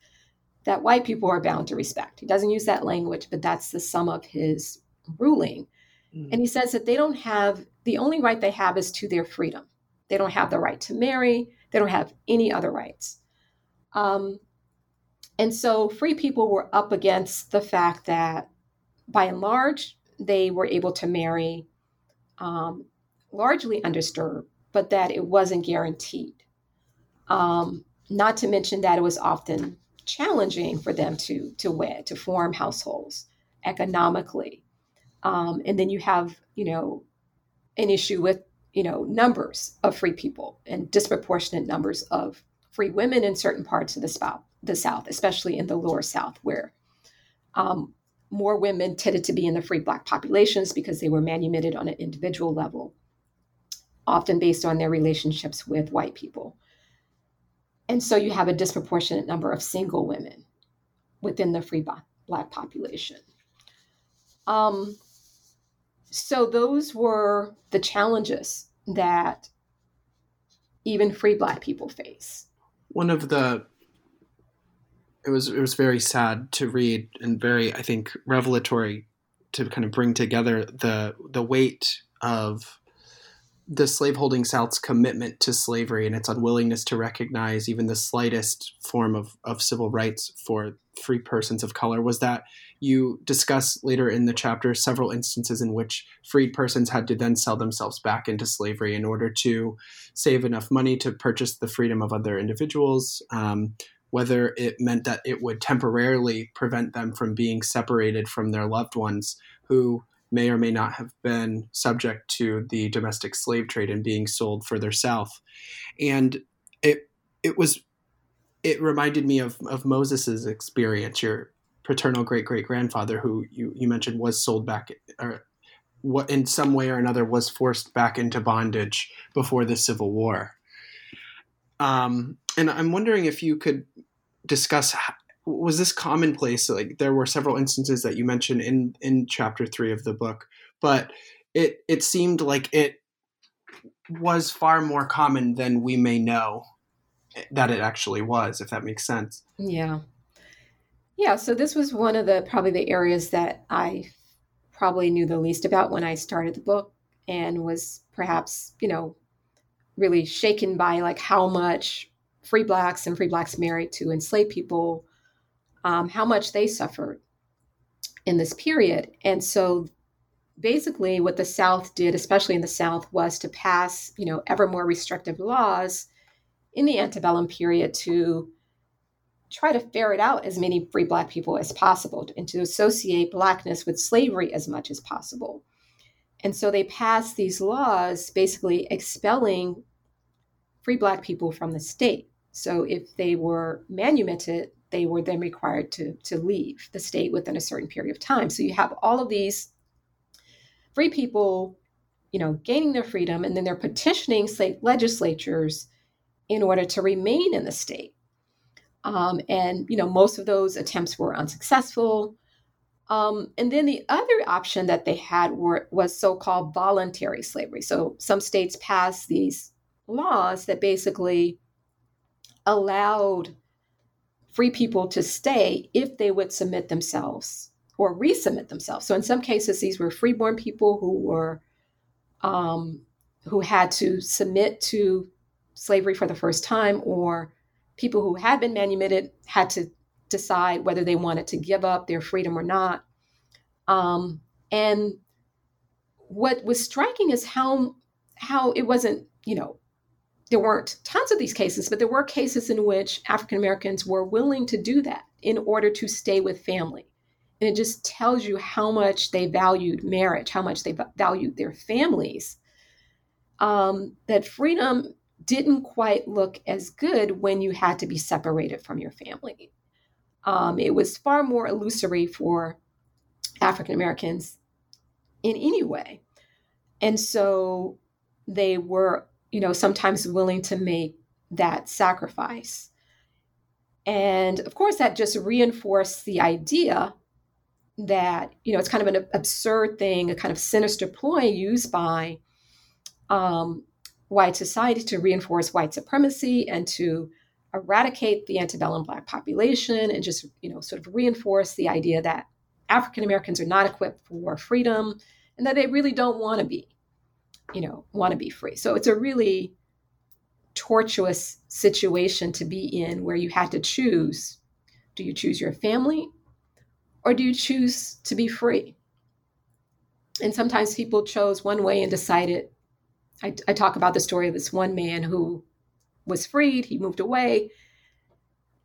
that white people are bound to respect. He doesn't use that language, but that's the sum of his ruling. Mm. And he says that they don't have, the only right they have is to their freedom. They don't have the right to marry, they don't have any other rights. Um, and so free people were up against the fact that by and large, they were able to marry um, largely undisturbed, but that it wasn't guaranteed. Um, not to mention that it was often challenging for them to to wed, to form households economically. Um, and then you have, you know, an issue with, you know, numbers of free people and disproportionate numbers of free women in certain parts of the South, the South, especially in the lower South, where um, more women tended to be in the free Black populations because they were manumitted on an individual level, often based on their relationships with white people. And so you have a disproportionate number of single women within the free Black population. Um, so those were the challenges that even free Black people face. One of the it was it was very sad to read and very I think revelatory to kind of bring together the the weight of the slaveholding South's commitment to slavery and its unwillingness to recognize even the slightest form of, of civil rights for free persons of color was that you discuss later in the chapter several instances in which freed persons had to then sell themselves back into slavery in order to save enough money to purchase the freedom of other individuals. Um, whether it meant that it would temporarily prevent them from being separated from their loved ones who may or may not have been subject to the domestic slave trade and being sold further south. And it it was it reminded me of of Moses's experience, your paternal great great grandfather, who you, you mentioned was sold back or what in some way or another was forced back into bondage before the Civil War. Um, and I'm wondering if you could discuss was this commonplace? Like there were several instances that you mentioned in in chapter 3 of the book but it it seemed like it was far more common than we may know that it actually was if that makes sense. Yeah. Yeah so this was one of the probably the areas that i probably knew the least about when i started the book and was perhaps you know really shaken by like how much free blacks and free blacks married to enslaved people um, how much they suffered in this period. And so basically what the South did, especially in the South, was to pass, you know, ever more restrictive laws in the antebellum period to try to ferret out as many free black people as possible and to associate blackness with slavery as much as possible. And so they passed these laws basically expelling free black people from the state. So if they were manumitted, they were then required to, to leave the state within a certain period of time. So you have all of these free people, you know, gaining their freedom, and then they're petitioning state legislatures in order to remain in the state. Um, and you know, most of those attempts were unsuccessful. Um, and then the other option that they had were, was so-called voluntary slavery. So some states passed these laws that basically allowed free people to stay if they would submit themselves or resubmit themselves. So in some cases, these were freeborn people who were um, who had to submit to slavery for the first time, or people who had been manumitted had to decide whether they wanted to give up their freedom or not. Um, and what was striking is how how it wasn't you know there weren't tons of these cases, but there were cases in which African Americans were willing to do that in order to stay with family. And it just tells you how much they valued marriage, how much they valued their families. um, that freedom didn't quite look as good when you had to be separated from your family. Um, it was far more illusory for African Americans in any way. And so they were, you know, sometimes willing to make that sacrifice. And of course, that just reinforced the idea that, you know, it's kind of an absurd thing, a kind of sinister ploy used by um, white society to reinforce white supremacy and to eradicate the antebellum black population and just, you know, sort of reinforce the idea that African Americans are not equipped for freedom and that they really don't want to be, you know, want to be free. So it's a really tortuous situation to be in where you had to choose do you choose your family or do you choose to be free? And sometimes people chose one way and decided. I, I talk about the story of this one man who was freed, he moved away,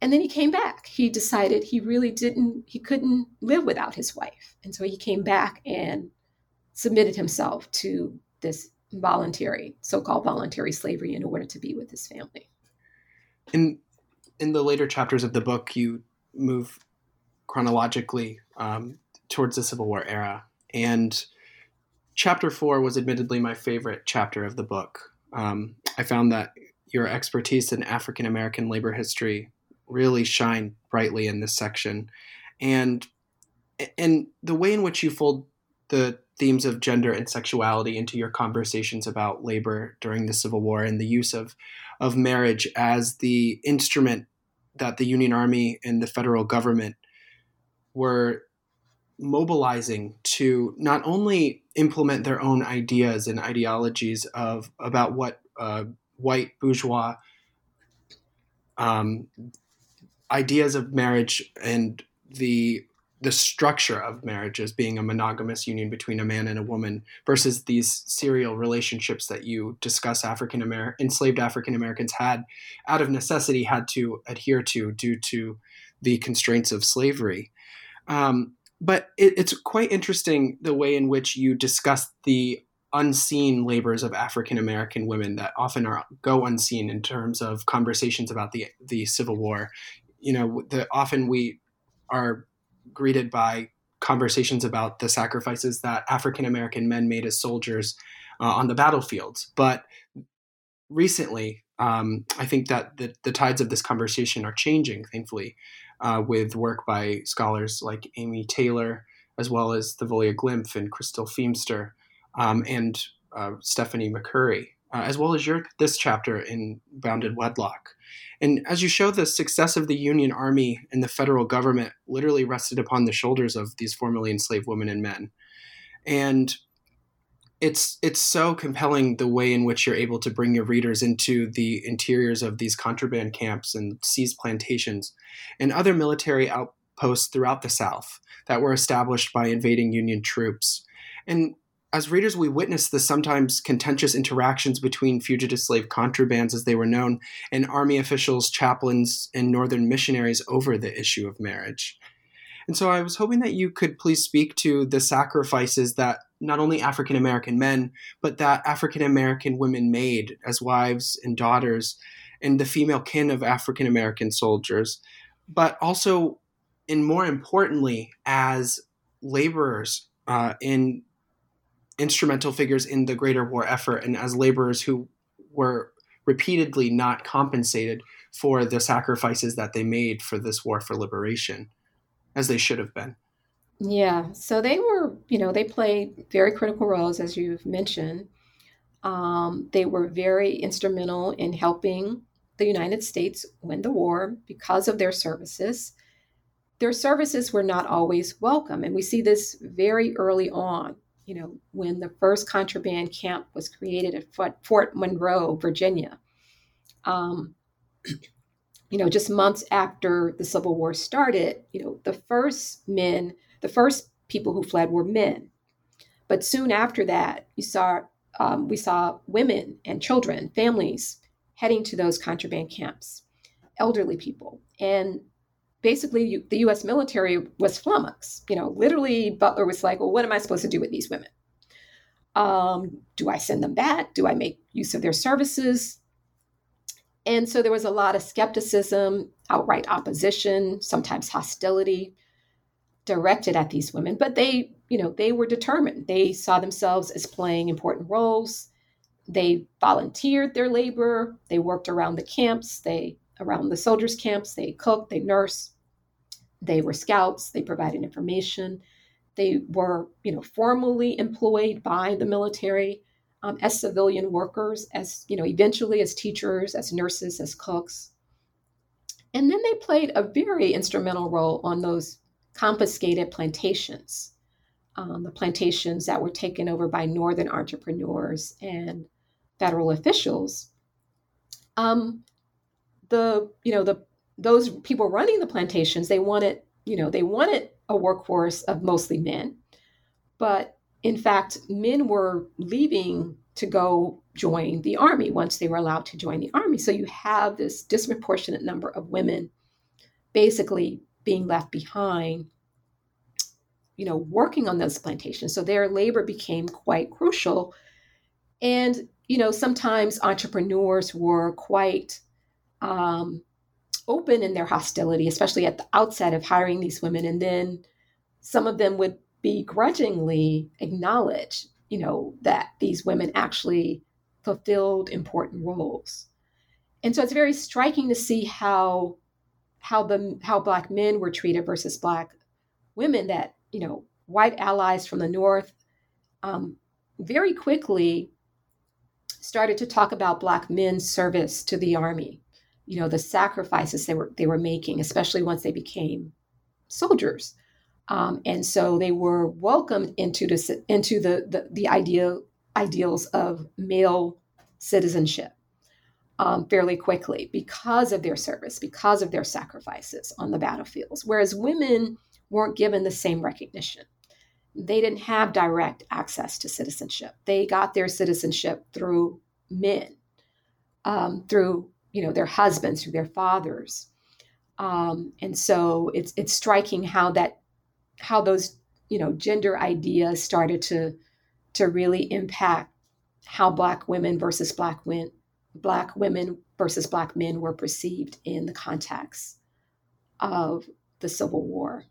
and then he came back. He decided he really didn't, he couldn't live without his wife. And so he came back and submitted himself to this voluntary, so-called voluntary slavery in order to be with his family. In in the later chapters of the book, you move chronologically um, towards the Civil War era, and chapter four was admittedly my favorite chapter of the book. Um, I found that your expertise in African American labor history really shine brightly in this section, and and the way in which you fold the themes of gender and sexuality into your conversations about labor during the Civil War and the use of, of marriage as the instrument that the Union Army and the federal government were mobilizing to not only implement their own ideas and ideologies of about what uh, white bourgeois um, ideas of marriage and the the structure of marriage as being a monogamous union between a man and a woman versus these serial relationships that you discuss African American enslaved African Americans had out of necessity had to adhere to due to the constraints of slavery. Um, but it, it's quite interesting the way in which you discuss the unseen labors of African American women that often are go unseen in terms of conversations about the the Civil War. You know, the often we are greeted by conversations about the sacrifices that African American men made as soldiers uh, on the battlefields. But recently, um, I think that the, the, tides of this conversation are changing, thankfully, uh, with work by scholars like Amy Taylor, as well as Thavolia Glymph and Crystal Feimster, um, and uh, Stephanie McCurry, uh, as well as your this chapter in Bound in Wedlock. And as you show, the success of the Union Army and the federal government literally rested upon the shoulders of these formerly enslaved women and men. And it's it's so compelling the way in which you're able to bring your readers into the interiors of these contraband camps and seized plantations and other military outposts throughout the South that were established by invading Union troops. And as readers, we witnessed the sometimes contentious interactions between fugitive slave contrabands, as they were known, and army officials, chaplains, and northern missionaries over the issue of marriage. And so I was hoping that you could please speak to the sacrifices that not only African American men, but that African American women made as wives and daughters and the female kin of African American soldiers, but also, and more importantly, as laborers uh, in instrumental figures in the greater war effort and as laborers who were repeatedly not compensated for the sacrifices that they made for this war for liberation as they should have been. Yeah, so they were, you know, they played very critical roles, as you've mentioned. Um, they were very instrumental in helping the United States win the war because of their services. Their services were not always welcome, and we see this very early on you know, when the first contraband camp was created at Fort, Monroe, Virginia. Um, you know, just months after the Civil War started, you know, the first men, the first people who fled were men. But soon after that, you saw um, we saw women and children, families heading to those contraband camps, elderly people, and basically the US military was flummoxed. You know, literally Butler was like, well, what am I supposed to do with these women? Um, do I send them back? Do I make use of their services? And so there was a lot of skepticism, outright opposition, sometimes hostility directed at these women, but they, you know, they were determined. They saw themselves as playing important roles. They volunteered their labor. They worked around the camps. They around the soldiers' camps. They cooked. They nursed. They were scouts. They provided information. They were, you know, formally employed by the military um, as civilian workers, as you know, eventually as teachers, as nurses, as cooks. And then they played a very instrumental role on those confiscated plantations, um, the plantations that were taken over by northern entrepreneurs and federal officials. Um, the you know the those people running the plantations they wanted you know they wanted a workforce of mostly men, but in fact men were leaving to go join the army once they were allowed to join the army. So you have this disproportionate number of women basically being left behind you know working on those plantations. So their labor became quite crucial. And you know sometimes entrepreneurs were quite um, open in their hostility especially at the outset of hiring these women. And then some of them would begrudgingly acknowledge you know that these women actually fulfilled important roles. And so it's very striking to see how how the how black men were treated versus black women that you know white allies from the north um, very quickly started to talk about black men's service to the army you know the sacrifices they were they were making especially once they became soldiers um, and so they were welcomed into the into the the, the idea ideals of male citizenship um, fairly quickly because of their service, because of their sacrifices on the battlefields. Whereas women weren't given the same recognition. They didn't have direct access to citizenship. They got their citizenship through men, um, through you know their husbands, through their fathers, um, and so it's it's striking how that how those you know gender ideas started to to really impact how black women versus black men black women versus black men were perceived in the context of the civil war.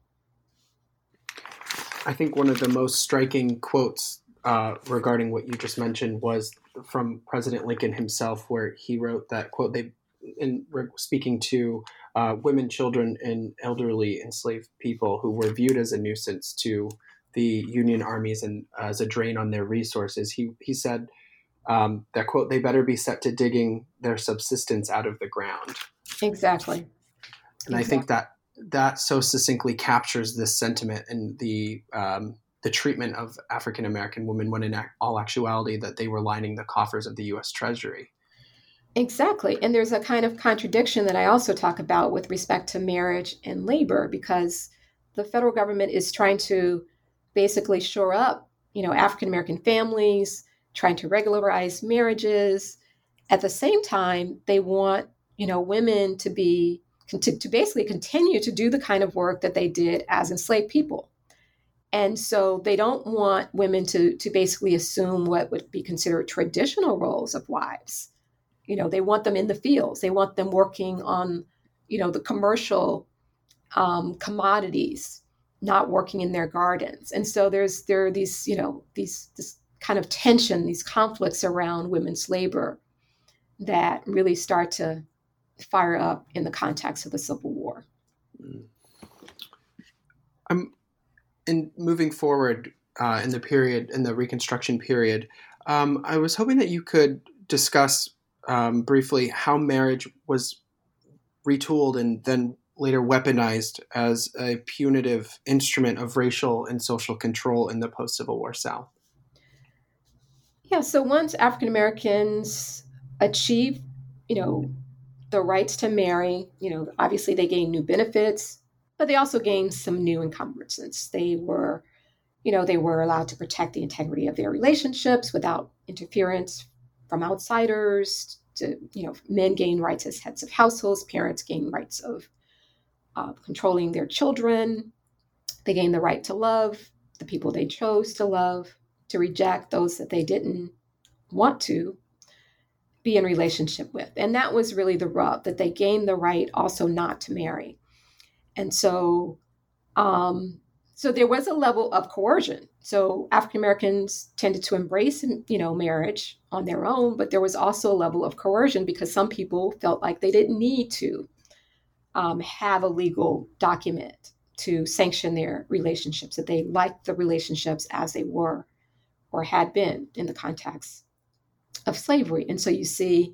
I think one of the most striking quotes uh, regarding what you just mentioned was from president lincoln himself where he wrote that quote they in speaking to uh, women, children, and elderly enslaved people who were viewed as a nuisance to the Union armies and as a drain on their resources. He he said um, that quote they better be set to digging their subsistence out of the ground. Exactly. And exactly. I think that that so succinctly captures this sentiment and the um, the treatment of African American women when in all actuality that they were lining the coffers of the U.S. Treasury. Exactly. And there's a kind of contradiction that I also talk about with respect to marriage and labor because the federal government is trying to basically shore up, you know, African American families, trying to regularize marriages. At the same time, they want, you know, women to be to, to basically continue to do the kind of work that they did as enslaved people. And so they don't want women to to basically assume what would be considered traditional roles of wives. You know they want them in the fields. They want them working on you know the commercial um, commodities not working in their gardens. And so there's there are these you know these this kind of tension these conflicts around women's labor that really start to fire up in the context of the civil war. I'm in moving forward uh, in the period in the reconstruction period um, i was hoping that you could discuss um, briefly how marriage was retooled and then later weaponized as a punitive instrument of racial and social control in the post Civil War South? Yeah, so once African Americans achieved, you know, the rights to marry, you know, obviously they gain new benefits, but they also gained some new encumbrances. They were, you know, they were allowed to protect the integrity of their relationships without interference from outsiders to you know men gain rights as heads of households parents gain rights of uh, controlling their children they gain the right to love the people they chose to love to reject those that they didn't want to be in relationship with. And that was really the rub that they gained the right also not to marry. And so um, so there was a level of coercion. So African Americans tended to embrace, you know, marriage on their own, but there was also a level of coercion because some people felt like they didn't need to um, have a legal document to sanction their relationships, that they liked the relationships as they were or had been in the context of slavery. And so you see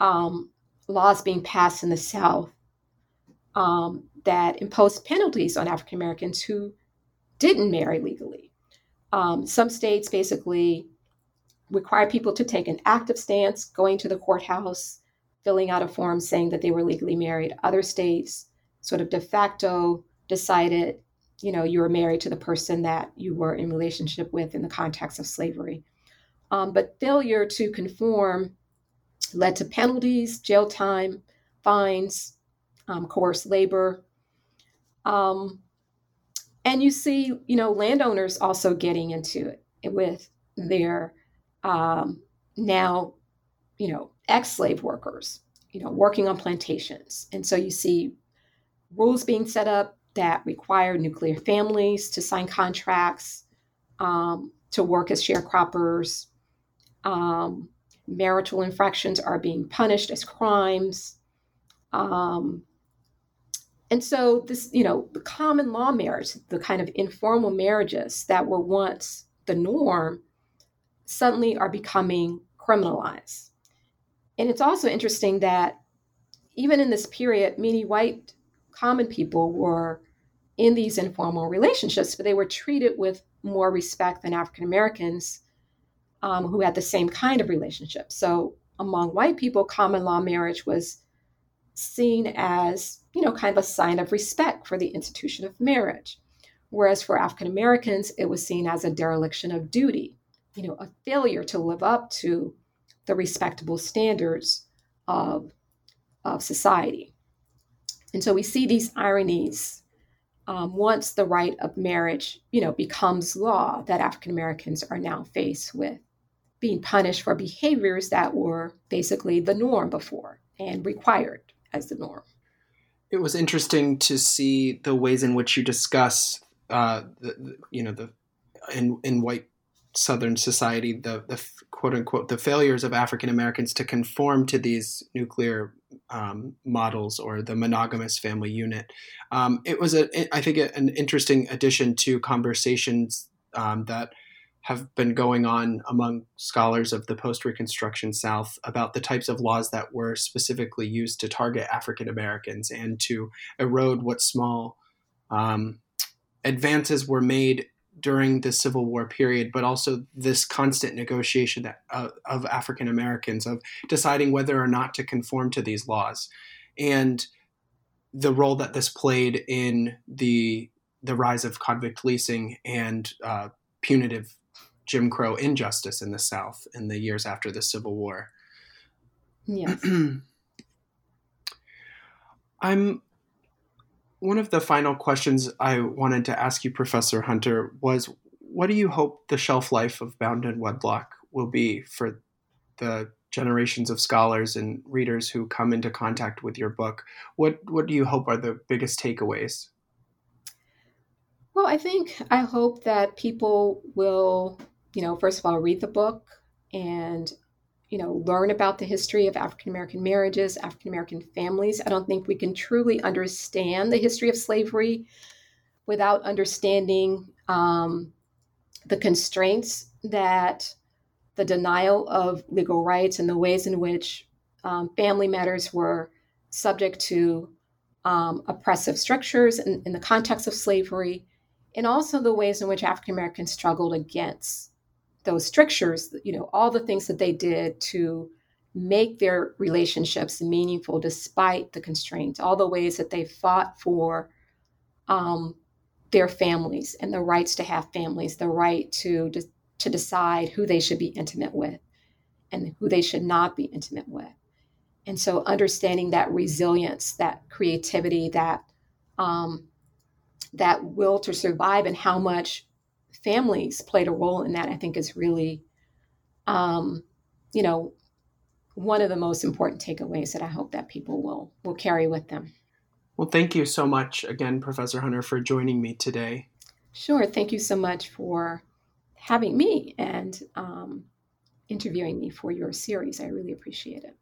um, laws being passed in the South um, that imposed penalties on African Americans who didn't marry legally. Um, some states basically require people to take an active stance, going to the courthouse, filling out a form saying that they were legally married. Other states sort of de facto decided, you know, you were married to the person that you were in relationship with in the context of slavery. Um, but failure to conform led to penalties, jail time, fines, um, coerced labor. Um, and you see, you know, landowners also getting into it with their um, now, you know, ex-slave workers, you know, working on plantations. And so you see rules being set up that require nuclear families to sign contracts, um, to work as sharecroppers. Um, marital infractions are being punished as crimes. Um, and so this, you know, the common law marriage, the kind of informal marriages that were once the norm, suddenly are becoming criminalized. And it's also interesting that even in this period, many white common people were in these informal relationships, but they were treated with more respect than African Americans um, who had the same kind of relationship. So among white people, common law marriage was seen as, you know, kind of a sign of respect for the institution of marriage. Whereas for African Americans, it was seen as a dereliction of duty, you know, a failure to live up to the respectable standards of, of society. And so we see these ironies um, once the right of marriage, you know, becomes law that African Americans are now faced with being punished for behaviors that were basically the norm before and required as the norm. It was interesting to see the ways in which you discuss, uh, the, the, you know, the in in white Southern society, the the quote unquote the failures of African Americans to conform to these nuclear um, models or the monogamous family unit. Um, it was a, I think, an interesting addition to conversations um, that have been going on among scholars of the post Reconstruction South about the types of laws that were specifically used to target African Americans and to erode what small um, advances were made during the Civil War period, but also this constant negotiation that, uh, of African Americans of deciding whether or not to conform to these laws, and the role that this played in the the rise of convict leasing and uh, punitive Jim Crow injustice in the South in the years after the Civil War. Yes. I'm one of the final questions I wanted to ask you, Professor Hunter, was what do you hope the shelf life of Bound in Wedlock will be for the generations of scholars and readers who come into contact with your book? What what do you hope are the biggest takeaways? Well, I think I hope that people will you know, first of all, read the book and, you know, learn about the history of African American marriages, African American families. I don't think we can truly understand the history of slavery without understanding um, the constraints that the denial of legal rights and the ways in which um, family matters were subject to um, oppressive structures in, in, the context of slavery, and also the ways in which African Americans struggled against those strictures, you know, all the things that they did to make their relationships meaningful despite the constraints, all the ways that they fought for um, their families and the rights to have families, the right to de- to decide who they should be intimate with and who they should not be intimate with. And so, understanding that resilience, that creativity, that um, that will to survive, and how much families played a role in that, I think is really, um, you know, one of the most important takeaways that I hope that people will will carry with them. Well, thank you so much again, Professor Hunter, for joining me today. Sure. Thank you so much for having me and um, interviewing me for your series. I really appreciate it.